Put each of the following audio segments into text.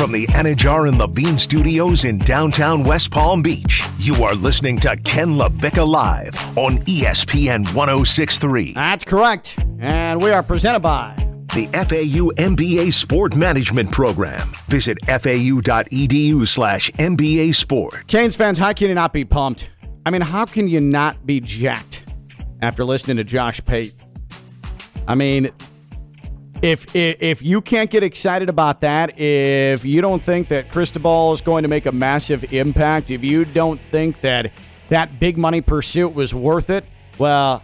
From the Anidjar and Levine Studios in downtown West Palm Beach, you are listening to Ken LaVicka Live on ESPN 1063. That's correct. And we are presented by the FAU MBA Sport Management Program. Visit fau.edu slash MBA Sport. Canes fans, how can you not be pumped? I mean, how can you not be jacked after listening to Josh Pate? I mean, if, if if you can't get excited about that, if you don't think that Cristobal is going to make a massive impact, if you don't think that that big money pursuit was worth it, well,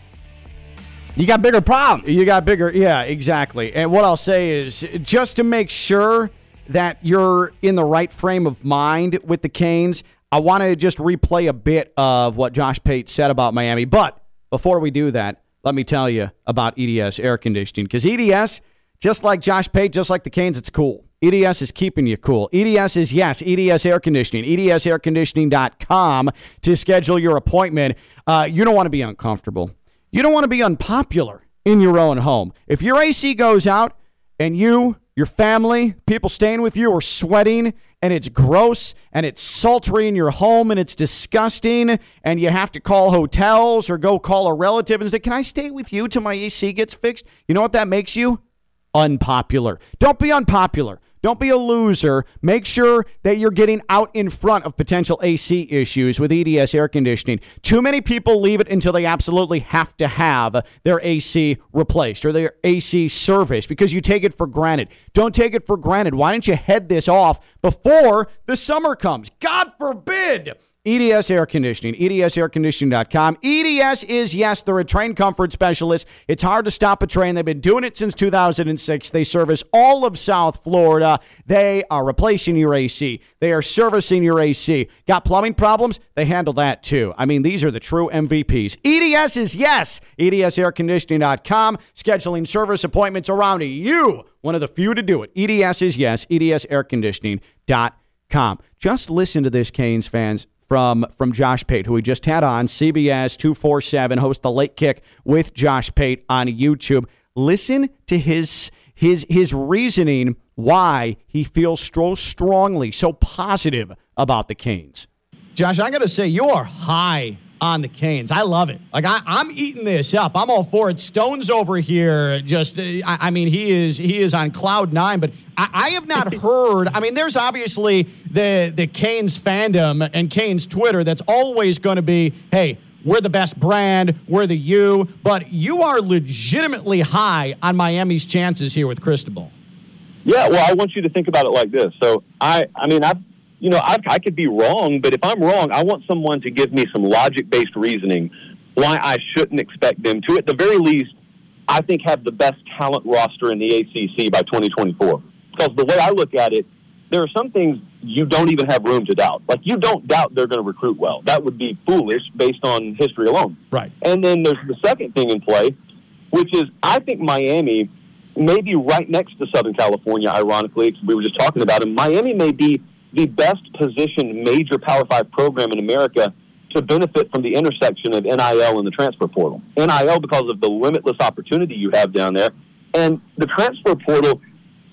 you got bigger problems. You got bigger, yeah, exactly. And what I'll say is just to make sure that you're in the right frame of mind with the Canes, I want to just replay a bit of what Josh Pate said about Miami. But before we do that, let me tell you about EDS air conditioning because EDS just like Josh Pate, just like the Canes, it's cool. EDS is keeping you cool. EDS is, yes, EDS Air Conditioning. EDSAirconditioning.com to schedule your appointment. Uh, you don't want to be uncomfortable. You don't want to be unpopular in your own home. If your AC goes out and you, your family, people staying with you are sweating and it's gross and it's sultry in your home and it's disgusting and you have to call hotels or go call a relative and say, Can I stay with you till my AC gets fixed? You know what that makes you? Unpopular. Don't be unpopular. Don't be a loser. Make sure that you're getting out in front of potential AC issues with EDS air conditioning. Too many people leave it until they absolutely have to have their AC replaced or their AC serviced because you take it for granted. Don't take it for granted. Why don't you head this off before the summer comes? God forbid EDS Air Conditioning, edsairconditioning.com. EDS is, yes, they're a Trane comfort specialist. It's hard to stop a Trane. They've been doing it since 2006. They service all of South Florida. They are replacing your AC, they are servicing your AC. Got plumbing problems? They handle that too. I mean, these are the true MVPs. EDS is, yes, edsairconditioning.com. Scheduling service appointments around you. One of the few to do it. EDS is, yes, edsairconditioning.com. Just listen to this, Canes fans from from Josh Pate, who we just had on CBS 247, host the late kick with Josh Pate on YouTube. Listen to his his his reasoning why he feels so strongly, so positive about the Canes. Josh, I got to say, you are high on the Canes. I love it. Like I, am eating this up. I'm all for it. Stones over here, just I, I mean, he is he is on cloud nine. But I, I, have not heard. I mean, there's obviously the the Canes fandom and Canes Twitter that's always going to be, hey. We're the best brand. We're the you. But you are legitimately high on Miami's chances here with Cristobal. Yeah, well, I want you to think about it like this. So, I, I mean, I've you know, I, I could be wrong, but if I'm wrong, I want someone to give me some logic based reasoning why I shouldn't expect them to, at the very least, I think have the best talent roster in the ACC by 2024. Because the way I look at it, there are some things you don't even have room to doubt. Like you don't doubt they're going to recruit well. That would be foolish based on history alone. Right. And then there's the second thing in play, which is I think Miami may be right next to Southern California. Ironically, we were just talking about it. Miami may be the best positioned major Power Five program in America to benefit from the intersection of NIL and the transfer portal. NIL because of the limitless opportunity you have down there, and the transfer portal.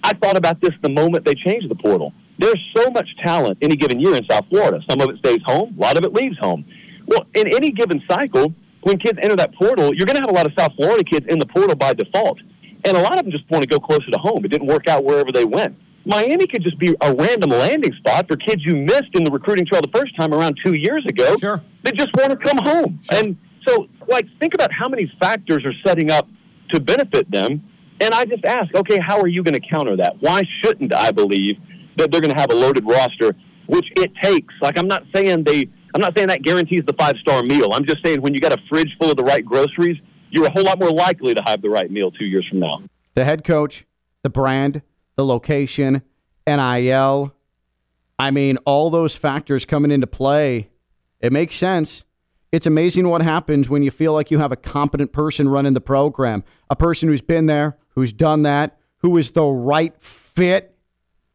I thought about this the moment they changed the portal. There's so much talent any given year in South Florida. Some of it stays home, a lot of it leaves home. Well, in any given cycle, when kids enter that portal, you're going to have a lot of South Florida kids in the portal by default. And a lot of them just want to go closer to home. It didn't work out wherever they went. Miami could just be a random landing spot for kids you missed in the recruiting trail the first time around two years ago sure. that just want to come home. Sure. And so, like, think about how many factors are setting up to benefit them. And I just ask, okay, how are you going to counter that? Why shouldn't I believe that they're going to have a loaded roster, which it takes? Like, I'm not saying they, I'm not saying that guarantees the five star meal. I'm just saying when you got a fridge full of the right groceries, you're a whole lot more likely to have the right meal two years from now. The head coach, the brand, the location, NIL. I mean, all those factors coming into play. It makes sense. It's amazing what happens when you feel like you have a competent person running the program, a person who's been there, who's done that, who is the right fit.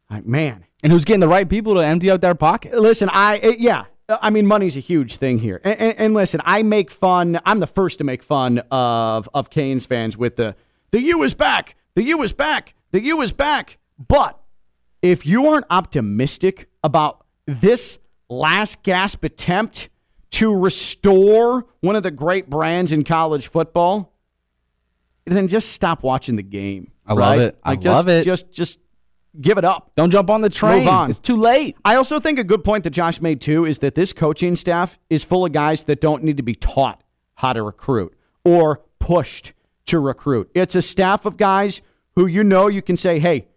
Like, man. And who's getting the right people to empty out their pocket. Listen, I, yeah, I mean, money's a huge thing here. And, and, and, listen, I make fun. I'm the first to make fun of of Canes fans with the the U is back, the U is back, the U is back. But if you aren't optimistic about this last gasp attempt to restore one of the great brands in college football, then just stop watching the game. I love right? it. I Like just, love it. Just, just give it up. Don't jump on the train. Move on. It's too late. I also think a good point that Josh made too is that this coaching staff is full of guys that don't need to be taught how to recruit or pushed to recruit. It's a staff of guys who you know you can say, hey,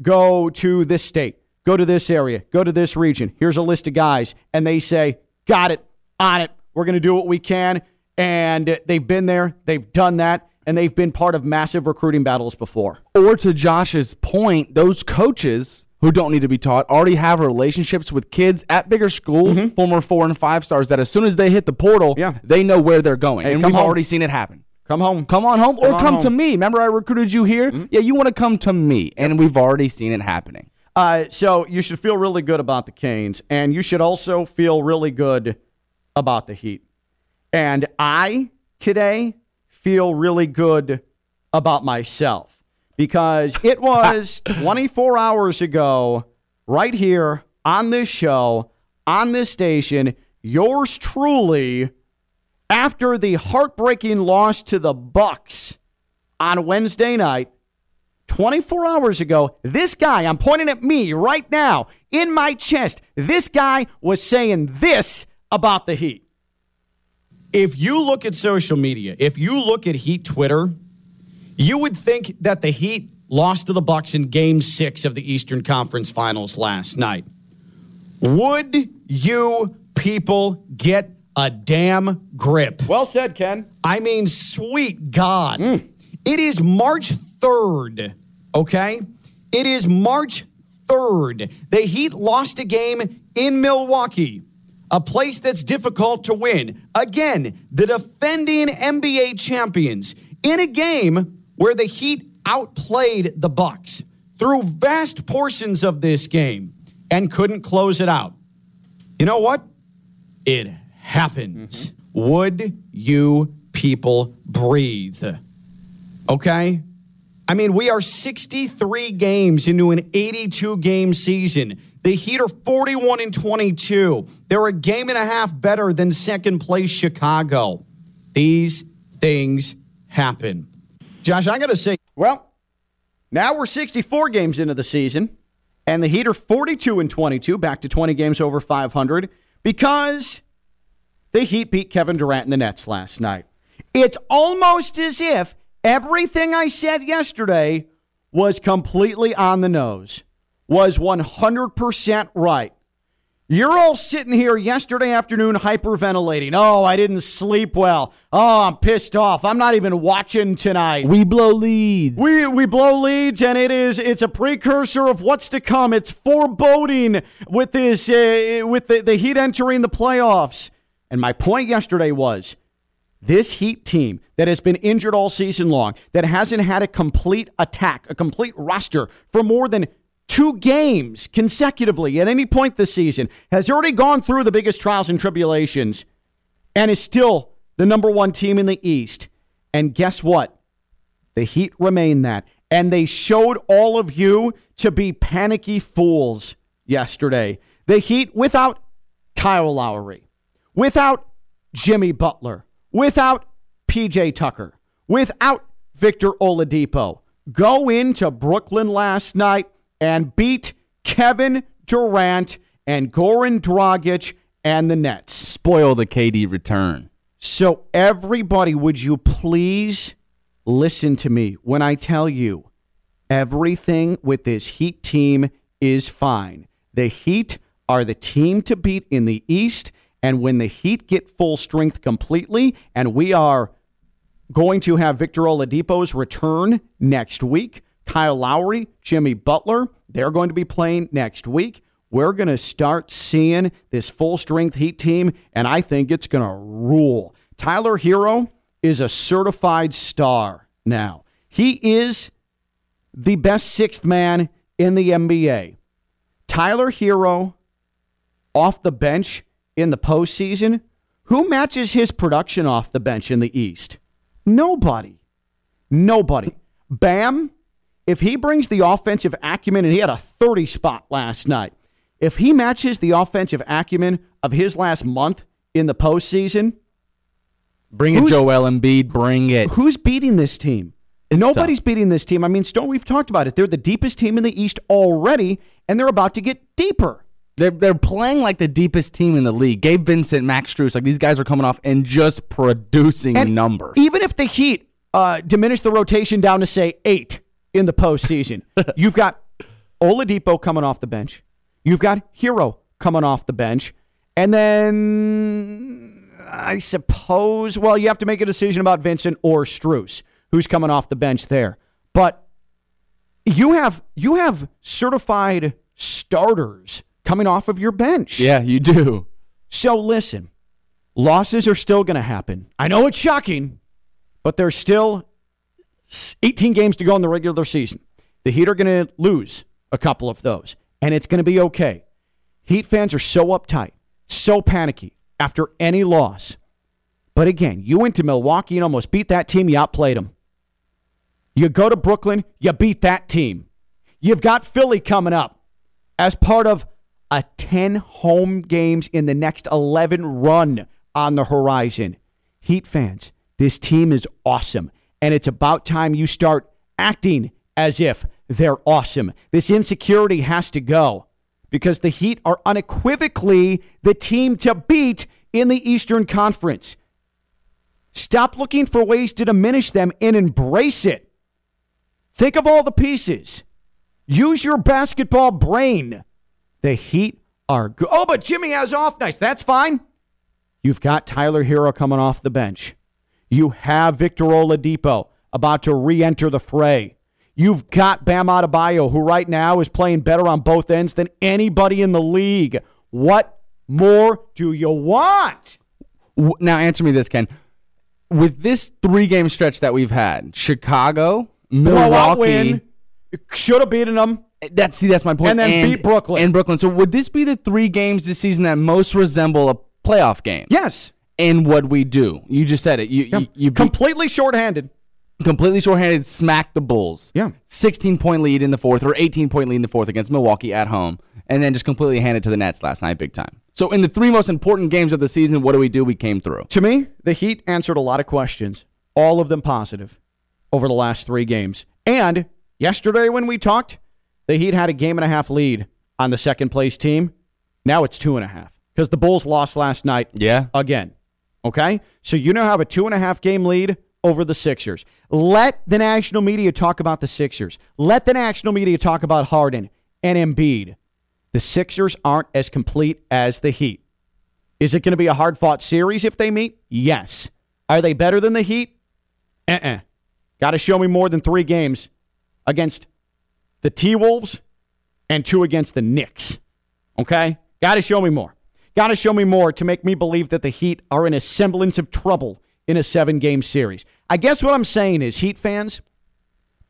go to this state, go to this area, go to this region. Here's a list of guys. And they say, got it, on it. We're going to do what we can. And they've been there, they've done that, and they've been part of massive recruiting battles before. Or to Josh's point, those coaches who don't need to be taught already have relationships with kids at bigger schools, former four and five stars, that as soon as they hit the portal, Mm-hmm. Yeah. they know where they're going. Hey, and we've home. already seen it happen. Come home. Come on home or Come on come to home. Mm-hmm. me. Remember, I recruited you here? Yeah, you want to come to me. And we've already seen it happening. Uh, so you should feel really good about the Canes, and you should also feel really good about the Heat. And I today feel really good about myself because it was 24 hours ago, right here on this show, on this station, yours truly, after the heartbreaking loss to the Bucks on Wednesday night. 24 hours ago, this guy, I'm pointing at me right now in my chest, this guy was saying this about the Heat. If you look at social media, if you look at Heat Twitter, you would think that the Heat lost to the Bucks in game 6 of the Eastern Conference Finals last night. Would you people get a damn grip? Well said, Ken. I mean, sweet God. Mm. It is March 3rd, okay? It is March 3rd. The Heat lost a game in Milwaukee, a place that's difficult to win. Again, the defending NBA champions in a game where the Heat outplayed the Bucks through vast portions of this game and couldn't close it out. You know what? It happens. Would you people breathe? Okay? I mean, we are 63 games into an 82 game season. The Heat are 41 and 22. They're a game and a half better than second place Chicago. These things happen. Josh, I got to say, well, now we're 64 games into the season, and the Heat are 42 and 22, back to 20 games over 500, because the Heat beat Kevin Durant and the Nets last night. It's almost as if everything I said yesterday was completely on the nose, was 100% right. You're all sitting here yesterday afternoon hyperventilating. Oh, I didn't sleep well. Oh, I'm pissed off. I'm not even watching tonight. We blow leads. We we blow leads, and it is it's a precursor of what's to come. It's foreboding with this uh, with the, the Heat entering the playoffs. And my point yesterday was this Heat team that has been injured all season long, that hasn't had a complete attack, a complete roster for more than two games consecutively at any point this season, has already gone through the biggest trials and tribulations, and is still the number one team in the East. And guess what? The Heat remain that. And they showed all of you to be panicky fools yesterday. The Heat without Kyle Lowry, without Jimmy Butler, without PJ Tucker, without Victor Oladipo, go into Brooklyn last night and beat Kevin Durant and Goran Dragic and the Nets. Spoil the KD return. So, everybody, would you please listen to me when I tell you everything with this Heat team is fine? The Heat are the team to beat in the East. And when the Heat get full strength completely, and we are going to have Victor Oladipo's return next week, Kyle Lowry, Jimmy Butler, they're going to be playing next week. We're going to start seeing this full strength Heat team, and I think it's going to rule. Tyler Herro is a certified star now. He is the best sixth man in the NBA. Tyler Herro off the bench in the postseason. Who matches his production off the bench in the East? Nobody. Nobody. Bam if he brings the offensive acumen, and he had a 30 spot last night, if he matches the offensive acumen of his last month in the postseason, Bring it, Joel Embiid. Bring it. who's beating this team? Nobody's beating this team. I mean, Stone, we've talked about it. They're the deepest team in the East already, and they're about to get deeper. They're they're playing like the deepest team in the league. Gabe Vincent, Max Strus, like these guys are coming off and just producing And numbers. Even if the Heat uh, diminish the rotation down to say eight in the postseason, you've got Oladipo coming off the bench. You've got Herro coming off the bench, and then I suppose, well, you have to make a decision about Vincent or Struess, who's coming off the bench there. But you have you have certified starters coming off of your bench. yeah, you do. So listen, losses are still going to happen. I know it's shocking, but there's still 18 games to go in the regular season. The Heat are going to lose a couple of those, and it's going to be okay. Heat fans are so uptight, so panicky after any loss. But again, you went to Milwaukee and almost beat that team. You outplayed them. You go to Brooklyn, you beat that team. You've got Philly coming up as part of a 10 home games in the next 11 run on the horizon. Heat fans, this team is awesome. And it's about time you start acting as if they're awesome. This insecurity has to go because the Heat are unequivocally the team to beat in the Eastern Conference. Stop looking for ways to diminish them and embrace it. Think of all the pieces. Use your basketball brain. The Heat are good. Oh, but Jimmy has off nights. That's fine. You've got Tyler Herro coming off the bench. You have Victor Oladipo about to re-enter the fray. You've got Bam Adebayo, who right now is playing better on both ends than anybody in the league. What more do you want? Now answer me this, Ken. With this three game stretch that we've had, Chicago, Milwaukee. Should have beaten them. That's see, that's my point. And then beat Brooklyn. And Brooklyn. So would this be the three games this season that most resemble a playoff game? Yes. And what we do? You just said it. You you, you beat, Completely shorthanded. completely shorthanded, smack the Bulls. Yeah. 16 point lead in the fourth or 18 point lead in the fourth against Milwaukee at home, and then just completely handed to the Nets last night, big time. So in the three most important games of the season, what do we do? We came through. To me, the Heat answered a lot of questions, all of them positive, over the last three games. And yesterday, when we talked, the Heat had a game and a half lead on the second place team. Now it's two and a half because the Bulls lost last night Yeah. again. Okay? So you now have a two and a half game lead over the Sixers. Let the national media talk about the Sixers. Let the national media talk about Harden and Embiid. The Sixers aren't as complete as the Heat. Is it going to be a hard fought series if they meet? Yes. Are they better than the Heat? Uh uh Got to show me more than three games against the T Wolves and two against the Knicks. Okay? Got to show me more. Got to show me more to make me believe that the Heat are in a semblance of trouble in a seven game series. I guess what I'm saying is, Heat fans,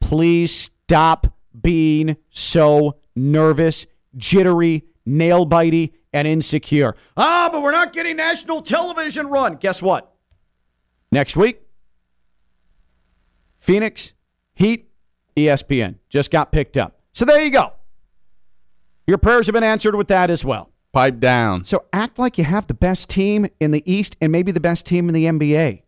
please stop being so nervous, jittery, nail bitey, and insecure. Ah, but we're not getting national television run. Guess what? Next week, Phoenix, Heat, ESPN just got picked up. So there you go. Your prayers have been answered with that as well. Pipe down. So act like you have the best team in the East and maybe the best team in the NBA.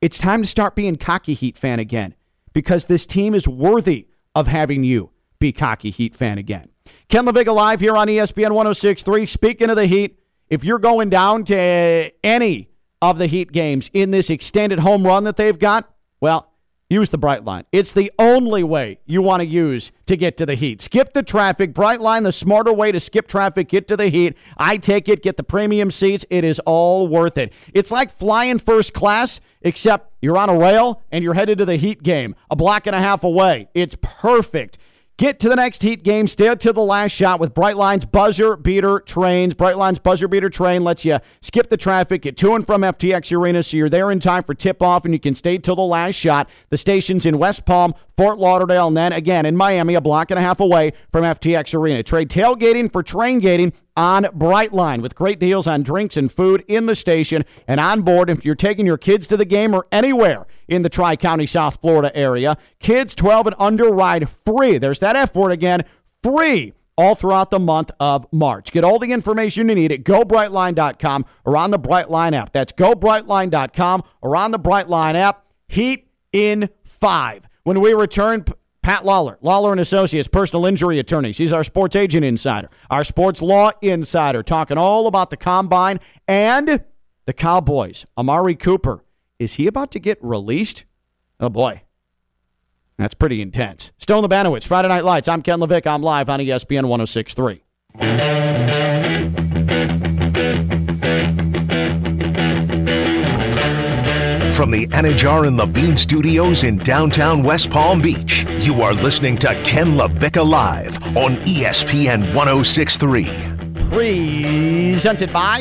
It's time to start being cocky Heat fan again because this team is worthy of having you be cocky Heat fan again. Ken LaVicka live here on ESPN 1063. Speaking of the Heat, if you're going down to any of the Heat games in this extended home run that they've got, well, use the Brightline. It's the only way you want to use to get to the Heat. Skip the traffic. Brightline, the smarter way to skip traffic, get to the Heat. I take it, get the premium seats. It is all worth it. It's like flying first class, except you're on a rail and you're headed to the Heat game a block and a half away. It's perfect. Get to the next Heat game. Stay to the last shot with Brightline's buzzer beater trains. Brightline's buzzer beater train lets you skip the traffic, get to and from FTX Arena so you're there in time for tip off and you can stay till the last shot. The station's in West Palm, Fort Lauderdale, and then again in Miami, a block and a half away from FTX Arena. Trade tailgating for train gating on Brightline with great deals on drinks and food in the station and on board if you're taking your kids to the game or anywhere in the Tri County, South Florida area. Kids 12 and under ride free. There's that F word again free all throughout the month of March. Get all the information you need at gobrightline.com or on the Brightline app. That's gobrightline.com or on the Brightline app. Heat in five. When we return, Pat Lawler, Lawler and Associates, personal injury attorneys. He's our sports agent insider, our sports law insider, talking all about the combine and the Cowboys. Amari Cooper, is he about to get released? Oh boy, that's pretty intense. Stone Lebanowitz, Friday Night Lights. I'm Ken LaVicka. I'm live on ESPN 1063. From the Anidjar and Levine studios in downtown West Palm Beach, you are listening to Ken LaVicka Live on ESPN 1063. Presented by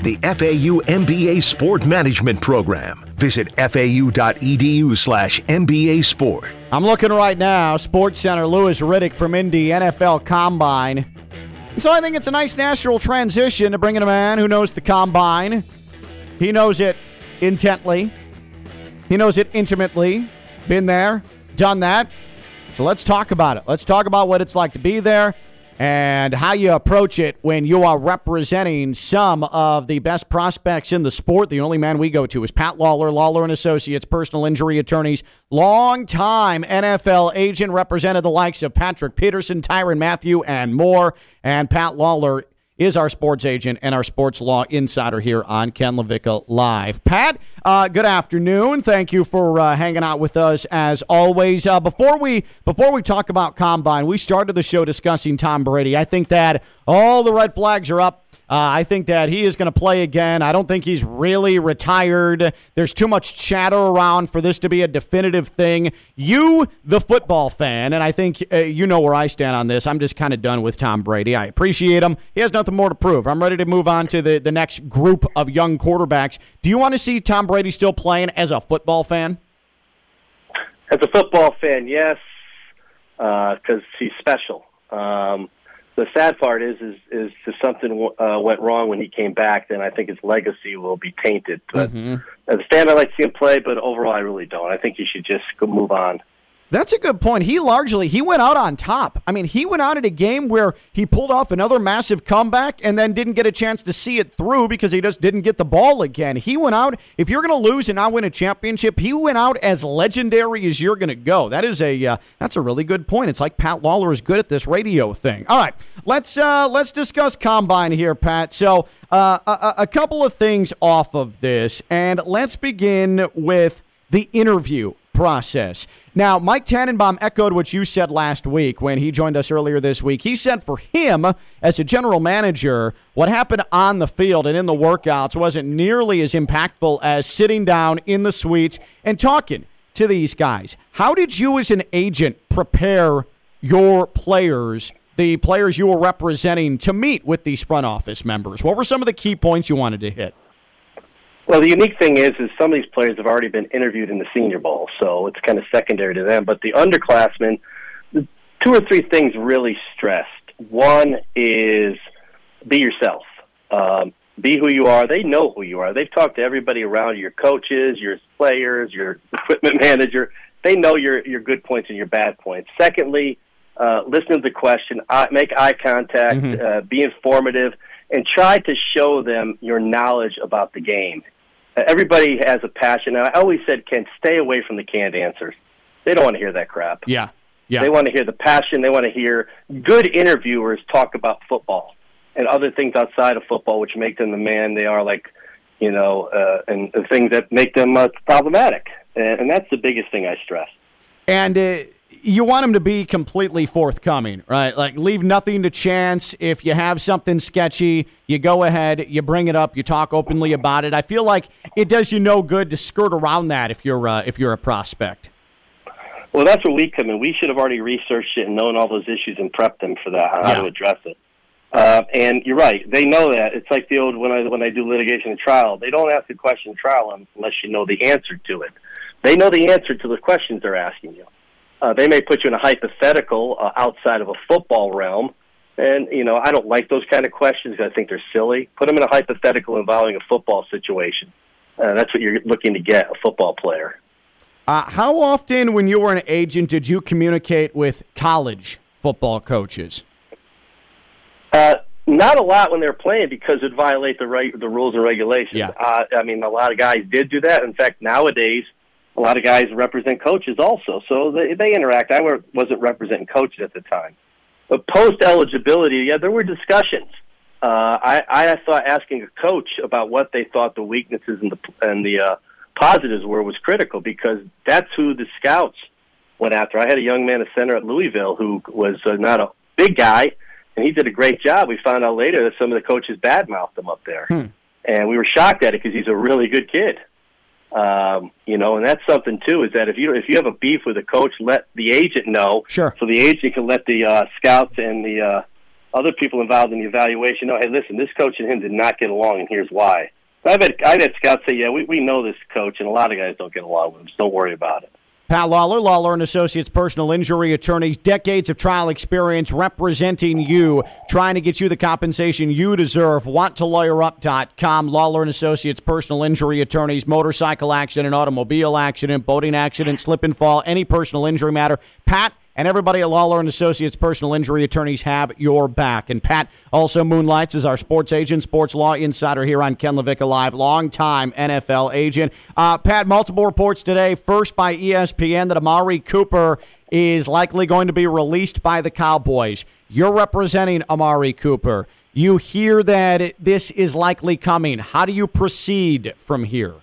the FAU MBA Sport Management Program. Visit fau.edu slash MBA Sport. I'm looking right now. Sports Center, Louis Riddick from Indy, NFL Combine. And so I think it's a nice natural transition to bring in a man who knows the Combine. He knows it intently. He knows it intimately. Been there, done that. So let's talk about it. Let's talk about what it's like to be there and how you approach it when you are representing some of the best prospects in the sport. The only man we go to is Pat Lawler, Lawler and Associates, personal injury attorneys, long-time NFL agent, represented the likes of Patrick Peterson, Tyrann Mathieu, and more. And Pat Lawler is our sports agent and our sports law insider here on Ken LaVicka Live. Pat, uh, good afternoon. Thank you for uh, hanging out with us as always. Uh, before we before we talk about combine, we started the show discussing Tom Brady. I think that all the red flags are up I think that he is going to play again. I don't think he's really retired. There's too much chatter around for this to be a definitive thing. You, the football fan, and I think uh, you know where I stand on this. I'm just kind of done with Tom Brady. I appreciate him. He has nothing more to prove. I'm ready to move on to the, the next group of young quarterbacks. Do you want to see Tom Brady still playing as a football fan? As a football fan, yes, because uh, he's special. Um, the sad part is, is, is if something uh, went wrong when he came back, then I think his legacy will be tainted. But mm-hmm. as a fan, I like to see him play, but overall, I really don't. I think he should just go move on. That's a good point. He largely he went out on top. I mean, he went out in a game where he pulled off another massive comeback and then didn't get a chance to see it through because he just didn't get the ball again. He went out. If you're going to lose and not win a championship, he went out as legendary as you're going to go. That is a uh, that's a really good point. It's like Pat Lawler is good at this radio thing. All right, let's uh, let's discuss combine here, Pat. So uh, a, a couple of things off of this, and let's begin with the interview process. Now, Mike Tannenbaum echoed what you said last week when he joined us earlier this week. He said for him, as a general manager, what happened on the field and in the workouts wasn't nearly as impactful as sitting down in the suites and talking to these guys. How did you, as an agent, prepare your players, the players you were representing, to meet with these front office members? What were some of the key points you wanted to hit? Well, the unique thing is, is some of these players have already been interviewed in the Senior Bowl, so it's kind of secondary to them. But the underclassmen, two or three things really stressed. One is be yourself. Um, be who you are. They know who you are. They've talked to everybody around you, your coaches, your players, your equipment manager. They know your your good points and your bad points. Secondly, uh, listen to the question, make eye contact, mm-hmm. uh, be informative, and try to show them your knowledge about the game everybody has a passion. And I always said, Ken, stay away from the canned answers. They don't want to hear that crap. Yeah. Yeah. They want to hear the passion. They want to hear good interviewers talk about football and other things outside of football, which make them the man they are, like, you know, uh, and, and things that make them uh, problematic. And, and that's the biggest thing I stress. And, uh, you want them to be completely forthcoming, right? Like leave nothing to chance. If you have something sketchy, you go ahead, you bring it up, you talk openly about it. I feel like it does you no good to skirt around that if you're uh, if you're a prospect. Well, that's where we come in. We should have already researched it and known all those issues and prepped them for that, how yeah. to address it. Uh, and you're right; they know that. It's like the old when I when I do litigation and trial. They don't ask a question in trial unless you know the answer to it. They know the answer to the questions they're asking you. Uh, they may put you in a hypothetical uh, outside of a football realm, And you know, I don't like those kind of questions. I think they're silly. Put them in a hypothetical involving a football situation. Uh, that's what you're looking to get a football player. Uh, how often, when you were an agent, did you communicate with college football coaches? Uh, not a lot when they're playing because it violate the right the rules and regulations. Yeah. Uh, I mean, a lot of guys did do that. In fact, nowadays, a lot of guys represent coaches also, so they, they interact. I wasn't representing coaches at the time, but post eligibility, yeah, there were discussions. Uh, I, I thought asking a coach about what they thought the weaknesses and the and the uh, positives were was critical because that's who the scouts went after. I had a young man, a center at Louisville, who was uh, not a big guy, and he did a great job. We found out later that some of the coaches badmouthed him up there, Hmm. and we were shocked at it because he's a really good kid. Um, you know, and that's something too. Is that if you if you have a beef with a coach, let the agent know. Sure. So the agent can let the uh, scouts and the uh, other people involved in the evaluation know. Hey, listen, this coach and him did not get along, and here's why. I've had I've had scouts say, yeah, we we know this coach, and a lot of guys don't get along with him. So don't worry about it. Pat Lawler, Lawler and Associates personal injury attorneys, decades of trial experience representing you, trying to get you the compensation you deserve. WantToLawyerUp.com. Lawler and Associates personal injury attorneys, motorcycle accident, automobile accident, boating accident, slip and fall, any personal injury matter. Pat and everybody at Lawler and Associates personal injury attorneys have your back. And Pat also moonlights as our sports agent, sports law insider here on Ken LaVicka Live, longtime NFL agent. Uh, Pat, multiple reports today. First by ESPN that Amari Cooper is likely going to be released by the Cowboys. You're representing Amari Cooper. You hear that this is likely coming. How do you proceed from here?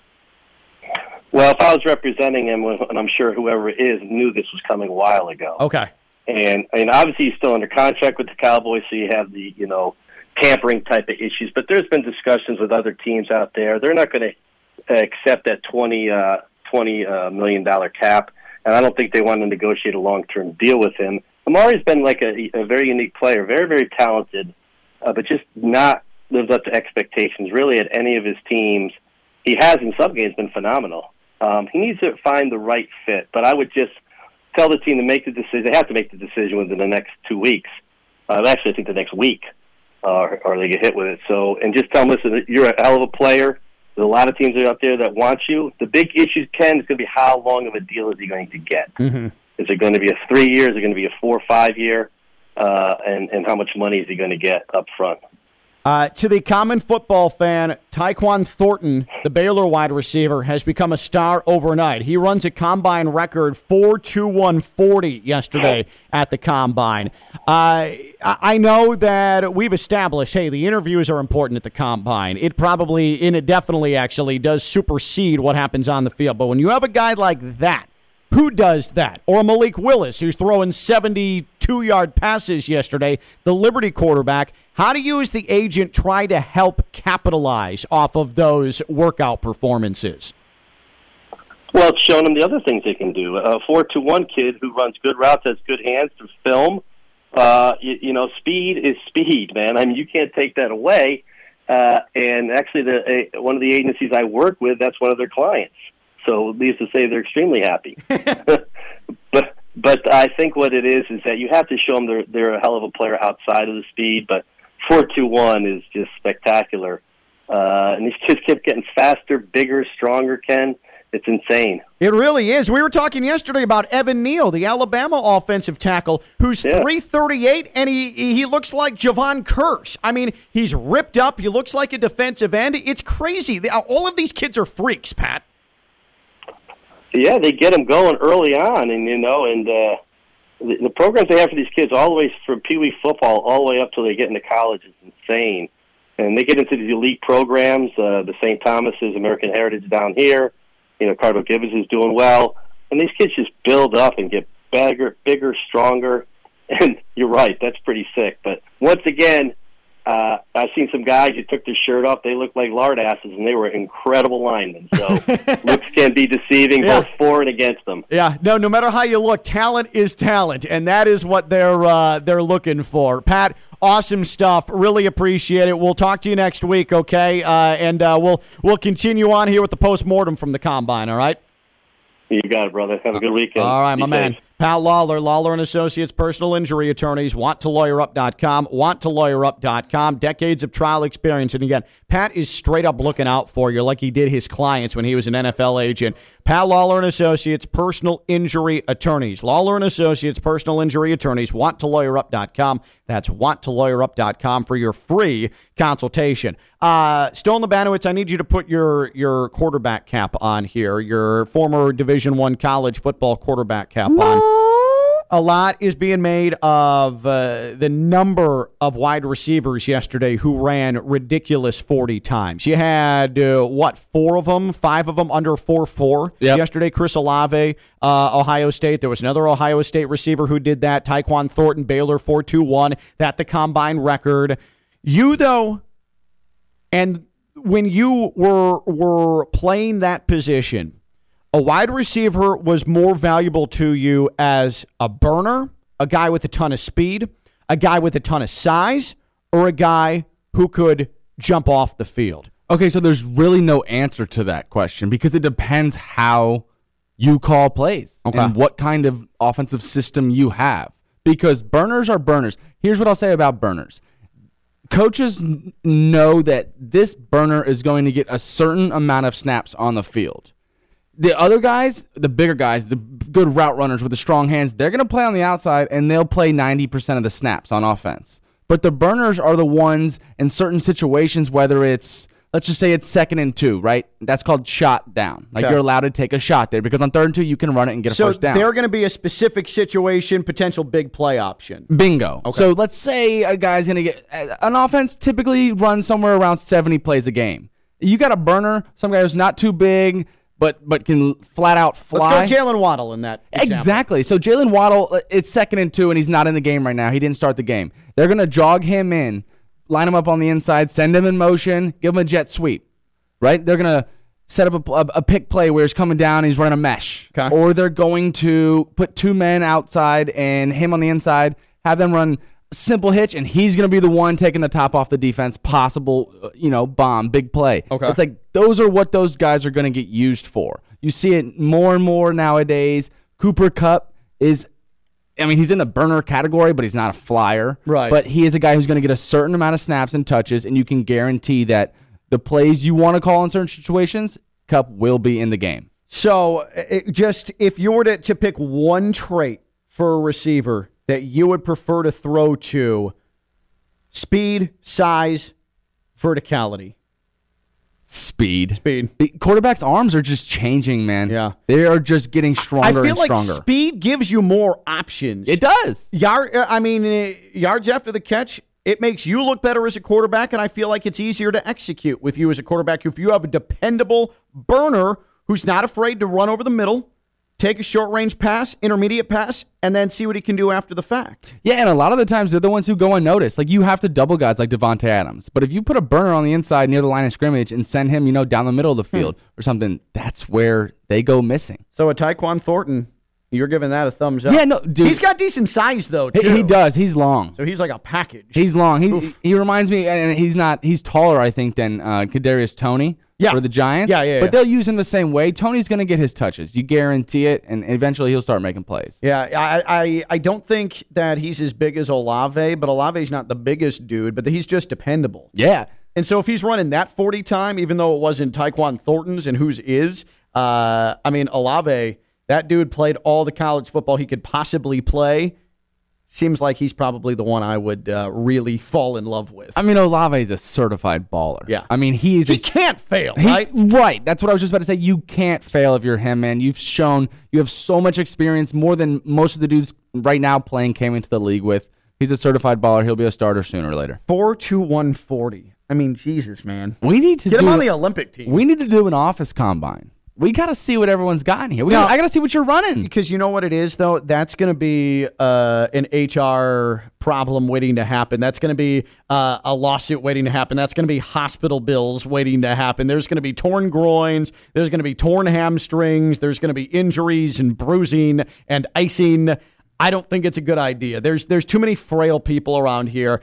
Well, if I was representing him, and I'm sure whoever it is knew this was coming a while ago. Okay. And I mean, obviously, he's still under contract with the Cowboys, so you have the you know tampering type of issues. But there's been discussions with other teams out there. They're not going to accept that twenty uh, twenty uh, million dollar cap, and I don't think they want to negotiate a long term deal with him. Amari's been like a, a very unique player, very very talented, uh, but just not lived up to expectations really at any of his teams. He has in some games been phenomenal. Um, he needs to find the right fit, but I would just tell the team to make the decision. They have to make the decision within the next two weeks. Uh, actually, I think the next week, uh, or they get hit with it. So, and just tell them, listen, you're a hell of a player. There's a lot of teams out there that want you. The big issue, Ken, is going to be how long of a deal is he going to get? Mm-hmm. Is it going to be a three year? Is it going to be a four or five year? Uh, and and how much money is he going to get up front? Uh, to the common football fan, Tyquan Thornton, the Baylor wide receiver, has become a star overnight. He runs a combine record 4.2140 yesterday at the combine. Uh, I know that we've established, hey, the interviews are important at the combine. It probably, and it definitely actually does supersede what happens on the field. But when you have a guy like that, who does that? Or Malik Willis, who's throwing 72 yard passes yesterday, the Liberty quarterback. How do you, as the agent, try to help capitalize off of those workout performances? Well, it's shown them the other things they can do. A four to one kid who runs good routes, has good hands to film. Uh, you, you know, speed is speed, man. I mean, you can't take that away. Uh, and actually, the uh, one of the agencies I work with, that's one of their clients. So, needless to say, they're extremely happy. but but I think what it is is that you have to show them they're they're a hell of a player outside of the speed. But four two one is just spectacular. Uh, and these kids kept getting faster, bigger, stronger. Ken, it's insane. It really is. We were talking yesterday about Evan Neal, the Alabama offensive tackle, who's Yeah. 338, and he he looks like Jevon Kearse. I mean, he's ripped up. He looks like a defensive end. It's crazy. All of these kids are freaks, Pat. Yeah, they get them going early on, and you know, and uh, the, the programs they have for these kids, all the way from Pee Wee football all the way up till they get into college, is insane. And they get into these elite programs, uh, the St. Thomas's, American Heritage down here. You know, Cardinal Gibbons is doing well, and these kids just build up and get bigger, bigger, stronger. And you're right, that's pretty sick. But once again, uh, I've seen some guys who took their shirt off. They looked like lard asses, and they were incredible linemen. So looks can be deceiving, Yeah. both for and against them. Yeah, no. No matter how you look, talent is talent, and that is what they're uh, they're looking for. Pat, awesome stuff. Really appreciate it. We'll talk to you next week, okay? Uh, and uh, we'll we'll continue on here with the post mortem from the combine. All right. You got it, brother. Have a good weekend. All right, my man. Pat Lawler, Lawler and Associates personal injury attorneys, wanttolawyerup.com, wanttolawyerup.com, decades of trial experience. And again, Pat is straight up looking out for you like he did his clients when he was an NFL agent. Pat Lawler and Associates personal injury attorneys. Lawler and Associates personal injury attorneys, wanttolawyerup.com. That's wanttolawyerup.com for your free consultation. Uh, Stone Labanowitz, I need you to put your your quarterback cap on here, your former Division One college football quarterback cap on a lot is being made of uh, the number of wide receivers yesterday who ran ridiculous 40 times. You had, uh, what, four of them, five of them under 4 4 Yep. yesterday. Chris Olave, uh, Ohio State. There was another Ohio State receiver who did that. Tyquan Thornton, Baylor, 4 2 1. That the combine record. You, though, and when you were were playing that position, a wide receiver was more valuable to you as a burner, a guy with a ton of speed, a guy with a ton of size, or a guy who could jump off the field. Okay, so there's really no answer to that question because it depends how you call plays Okay. and what kind of offensive system you have. Because burners are burners. Here's what I'll say about burners. Coaches know that this burner is going to get a certain amount of snaps on the field. The other guys, the bigger guys, the good route runners with the strong hands, they're going to play on the outside and they'll play 90% of the snaps on offense. But the burners are the ones in certain situations, whether it's, let's just say it's second and two, right? That's called shot down. Like Okay. you're allowed to take a shot there because on third and two, you can run it and get a So first down. So they're going to be a specific situation, potential big play option. Bingo. So let's say a guy's going to get uh, an offense typically runs somewhere around 70 plays a game. You got a burner, some guy who's not too big, but but can flat out fly. Let's go Jaylen Waddle in that. example. Exactly. So Jaylen Waddle, uh, it's second and two, and he's not in the game right now. He didn't start the game. They're going to jog him in, line him up on the inside, send him in motion, give him a jet sweep, right? They're going to set up a, a, a pick play where he's coming down, and he's running a mesh. Okay. Or they're going to put two men outside and him on the inside, have them run simple hitch, and he's going to be the one taking the top off the defense. Possible, uh, you know, bomb, big play. Okay. It's like those are what those guys are going to get used for. You see it more and more nowadays. Cooper Kupp is, I mean, he's in the burner category, but he's not a flyer. Right. But he is a guy who's going to get a certain amount of snaps and touches, and you can guarantee that the plays you want to call in certain situations, Kupp will be in the game. So, it, just if you were to, to pick one trait for a receiver that you would prefer to throw to, speed, size, verticality. Speed. Speed. The quarterback's arms are just changing, man. Yeah. They are just getting stronger I stronger feel like stronger. speed gives you more options. it does. Yard, uh, I mean, uh, yards after the catch, it makes you look better as a quarterback, and I feel like it's easier to execute with you as a quarterback if you have a dependable burner who's not afraid to run over the middle, take a short range pass, intermediate pass, and then see what he can do after the fact. Yeah, and a lot of the times they're the ones who go unnoticed. Like you have to double guys like Davante Adams. But if you put a burner on the inside near the line of scrimmage and send him, you know, down the middle of the Hmm. field or something, that's where they go missing. So a Tyquan Thornton, you're giving that a thumbs up. Yeah, no, dude. He's got decent size though. He, Too. he does. He's long. So he's like a package. He's long. He he reminds me, and he's not. He's taller, I think, than uh, Kadarius Toney. Yeah. For the Giants. Yeah, yeah, But they'll use him the same way. Toney's going to get his touches. You guarantee it, and eventually he'll start making plays. Yeah, I, I I don't think that he's as big as Olave, but Olave's not the biggest dude, but he's just dependable. Yeah. And so if he's running that 40 time, even though it wasn't Tyquan Thornton's and whose is, uh, I mean, Olave, that dude played all the college football he could possibly play. Seems like he's probably the one I would uh, really fall in love with. I mean, Olave is a certified baller. Yeah. I mean, he's he a can't fail, He- right? Right. That's what I was just about to say. You can't fail if you're him, man. You've shown you have so much experience, more than most of the dudes right now playing came into the league with. He's a certified baller. He'll be a starter sooner or later. 4 to 140. I mean, Jesus, man. We need to Get do him on the Olympic team. We need to do an office combine. We got to see what everyone's got in here. We No. gotta, I got to see what you're running. Because you know what it is, though? That's going to be uh, an HR problem waiting to happen. That's going to be uh, a lawsuit waiting to happen. That's going to be hospital bills waiting to happen. There's going to be torn groins. There's going to be torn hamstrings. There's going to be injuries and bruising and icing. I don't think it's a good idea. There's there's too many frail people around here,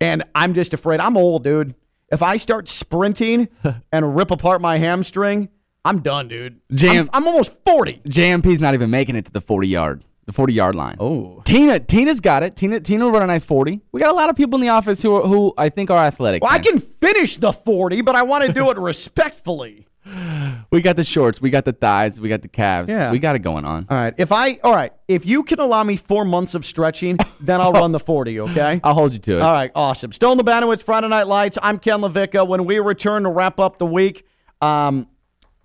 and I'm just afraid. I'm old, dude. If I start sprinting and rip apart my hamstring, I'm done, dude. Jam- I'm, I'm almost forty. JMP's not even making it to the 40 yard. the 40 yard line. Oh. Tina, Tina's got it. Tina, Tina will run a nice 40. We got a lot of people in the office who are, who I think are athletic. Well, I can finish the 40, but I want to do it respectfully. We got the shorts, we got the thighs, we got the calves. Yeah. We got it going on. All right. If I all right, if you can allow me four months of stretching, then I'll run the 40, okay? I'll hold you to it. All right, awesome. Still in the Banowitz Friday Night Lights. I'm Ken LaVicka. When we return to wrap up the week, um,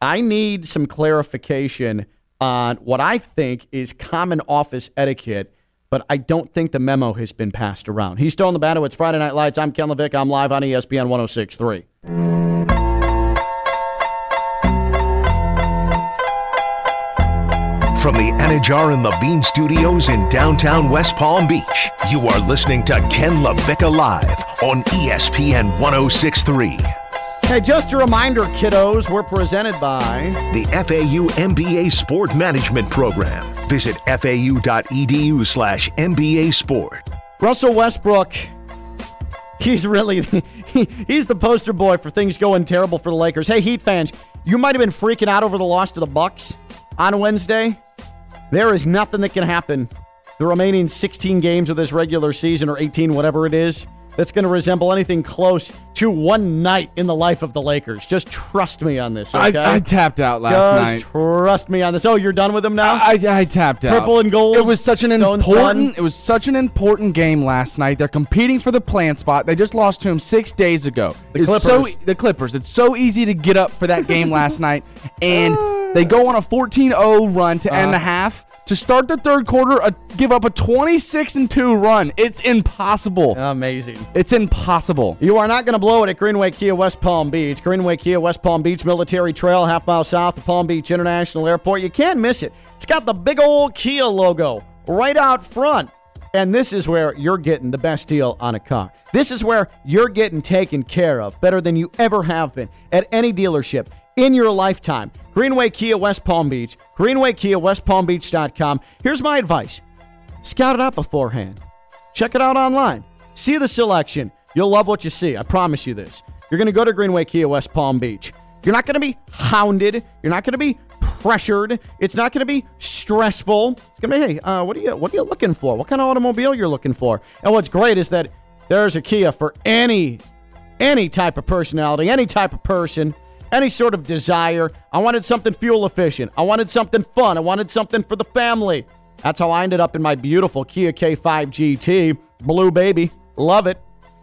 I need some clarification on what I think is common office etiquette, but I don't think the memo has been passed around. He's still in the battle. It's Friday Night Lights. I'm Ken Levick. I'm live on ESPN 1063. From the Anidjar and Levine Studios in downtown West Palm Beach, you are listening to Ken LaVicka Live on ESPN 1063. Hey, just a reminder, kiddos, we're presented by. The FAU MBA Sport Management Program. Visit fau.edu slash MBA Sport. Russell Westbrook. He's really he, he's the poster boy for things going terrible for the Lakers. Hey, Heat fans, you might have been freaking out over the loss to the Bucks on Wednesday. There is nothing that can happen the remaining 16 games of this regular season or 18 whatever it is that's going to resemble anything close to one night in the life of the Lakers. Just trust me on this, okay? I, I tapped out last Just night. trust me on this. Oh, you're done with them now? I, I tapped out. Purple and gold, It was such an Stone's important. done. It was such an important game last night. They're competing for the play-in spot. They just lost to him six days ago. The It's so- Clippers. the Clippers. It's so easy to get up for that game last night, and they go on a 14-0 run to Uh-huh. end the half. To start the third quarter, uh, give up a 26 and two run. It's impossible. Amazing. It's impossible. You are not going to blow it at Greenway Kia West Palm Beach. Greenway Kia West Palm Beach Military Trail, half mile south of Palm Beach International Airport. You can't miss it. It's got the big old Kia logo right out front. And this is where you're getting the best deal on a car. This is where you're getting taken care of better than you ever have been at any dealership in your lifetime. Greenway Kia West Palm Beach, Greenway Kia West Palm Beach.com. Here's my advice scout it out beforehand. Check it out online. See the selection. You'll love what you see. I promise you this. You're going to go to Greenway Kia West Palm Beach. You're not going to be hounded. You're not going to be pressured. It's not going to be stressful. It's going to be, hey, uh, what are you what are you looking for? What kind of automobile you're looking for? And what's great is that there's a Kia for any any type of personality, any type of person, any sort of desire. I wanted something fuel efficient. I wanted something fun. I wanted something for the family. That's how I ended up in my beautiful Kia K5 GT. Blue baby. Love it.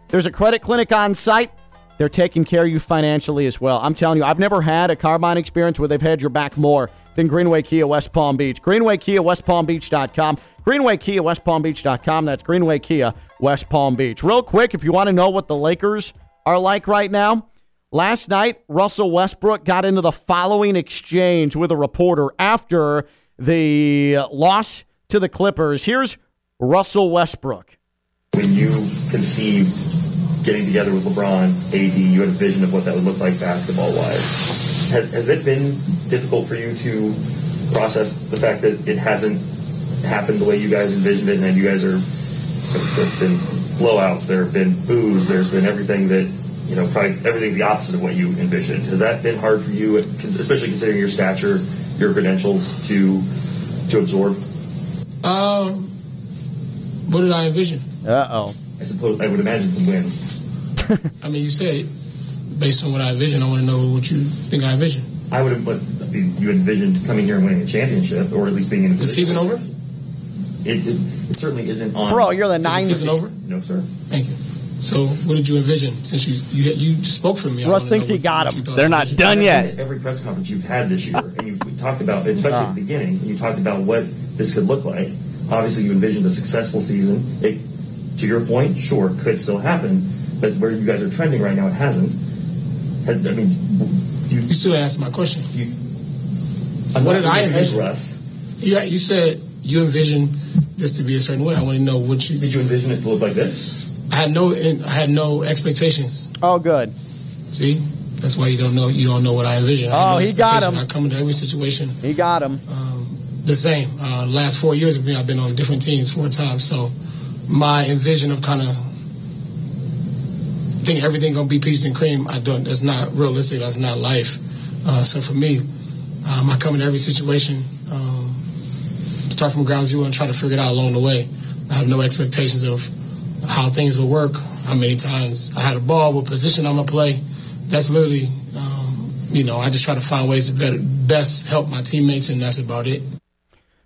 There's a credit clinic on site. They're taking care of you financially as well. I'm telling you, I've never had a car buying experience where they've had your back more than Greenway Kia West Palm Beach. Greenway Kia West Palm Beach.com. Greenway Kia West Palm Beach.com. That's Greenway Kia West Palm Beach. Real quick, if you want to know what the Lakers are like right now, last night, Russell Westbrook got into the following exchange with a reporter after the loss to the Clippers. Here's Russell Westbrook. when you conceived getting together with LeBron, AD, you had a vision of what that would look like basketball wise. Has, has it been difficult for you to process the fact that it hasn't happened the way you guys envisioned it, and you guys are there have been blowouts, there have been boos, there's been everything that you know, probably everything's the opposite of what you envisioned. Has that been hard for you, especially considering your stature, your credentials, to to absorb? Um, what did I envision? Uh oh. I suppose I would imagine some wins. I mean, you said based on what I envision. I want to know what you think I envision. I would have, but I mean, you envisioned coming here and winning a championship, or at least being in a Is the season over? It, it, it certainly isn't on. Bro, you're the Is the nine. season over? No, sir. Thank you. So, what did you envision? Since you you you just spoke for me, Russ thinks he what- got what him. you thought They're not envisioned. done yet. Every press conference you've had this year, and you talked about, especially at the uh-huh. beginning, and you talked about what this could look like. Obviously, you envisioned a successful season. It, to your point, sure, could still happen, but where you guys are trending right now, it hasn't. I mean, you, You still answer my question. you What did I envision? Russ. Yeah, you said you envisioned this to be a certain way. I want to know what you. Did you envision it to look like this? I had no I had no expectations. Oh, good. See, that's why you don't know you don't know what I envision. I Oh, no he got him. I come into every situation He got him. the same. Uh, last four years of me, I've been on different teams four times. So my envision of kind of think everything gonna be peaches and cream, I don't. That's not realistic. That's not life. Uh, so for me, um, I come into every situation um, start from ground zero and try to figure it out along the way. I have no expectations of how things will work, how many times I had a ball, what position I'm gonna play. That's literally, um, you know, I just try to find ways to better, best help my teammates, and that's about it.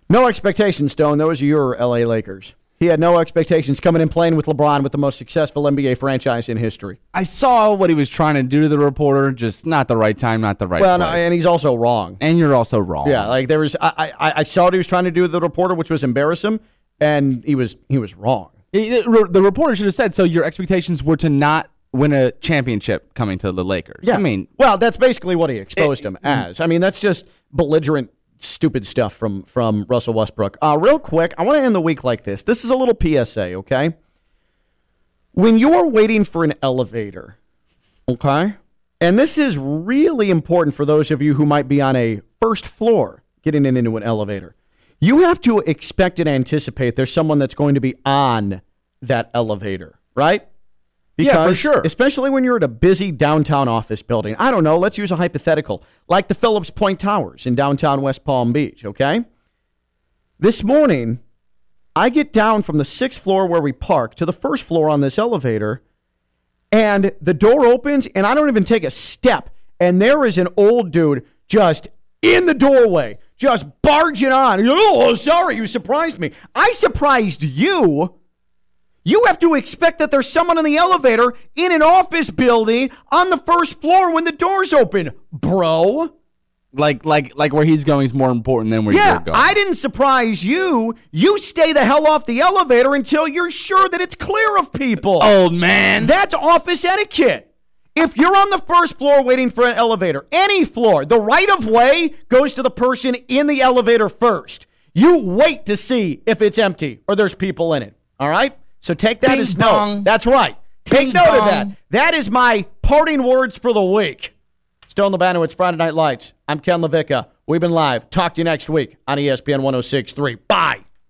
No expectations, Stone. Those are your LA Lakers. He had no expectations coming in playing with LeBron with the most successful NBA franchise in history. I saw what he was trying to do to the reporter, just not the right time, not the right Well, no, and he's also wrong. and you're also wrong. Yeah, like there was, I, I, I saw what he was trying to do to the reporter, which was embarrass him, and he was, he was wrong. It- it- the reporter should have said, so your expectations were to not win a championship coming to the Lakers. Yeah, I mean, well, that's basically what he exposed him as. I mean, that's just belligerent, stupid stuff from from Russell Westbrook. Uh, real quick, I want to end the week like this. This is a little PSA, okay? When you are waiting for an elevator, okay, and this is really important for those of you who might be on a first floor getting in into an elevator. You have to expect and anticipate there's someone that's going to be on that elevator, right? Yeah, for sure. Especially when you're at a busy downtown office building. I don't know. Let's use a hypothetical, like the Phillips Point Towers in downtown West Palm Beach, okay? This morning, I get down from the sixth floor where we park to the first floor on this elevator, and the door opens, and I don't even take a step. And there is an old dude just in the doorway, just barging on. Oh, sorry, you surprised me. I surprised you. You have to expect that there's someone in the elevator in an office building on the first floor when the doors open, bro. like like like where he's going is more important than where Yeah, you're going. I didn't surprise you. You stay the hell off the elevator until you're sure that it's clear of people. Old man. That's office etiquette. If you're on the first floor waiting for an elevator, any floor, the right of way goes to the person in the elevator first. You wait to see if it's empty or there's people in it. All right? So take that as note. That's right. Take note of that. That is my parting words for the week. Stone Labanowitz, it's Friday Night Lights. I'm Ken LaVicka. We've been live. Talk to you next week on ESPN 1063. Bye.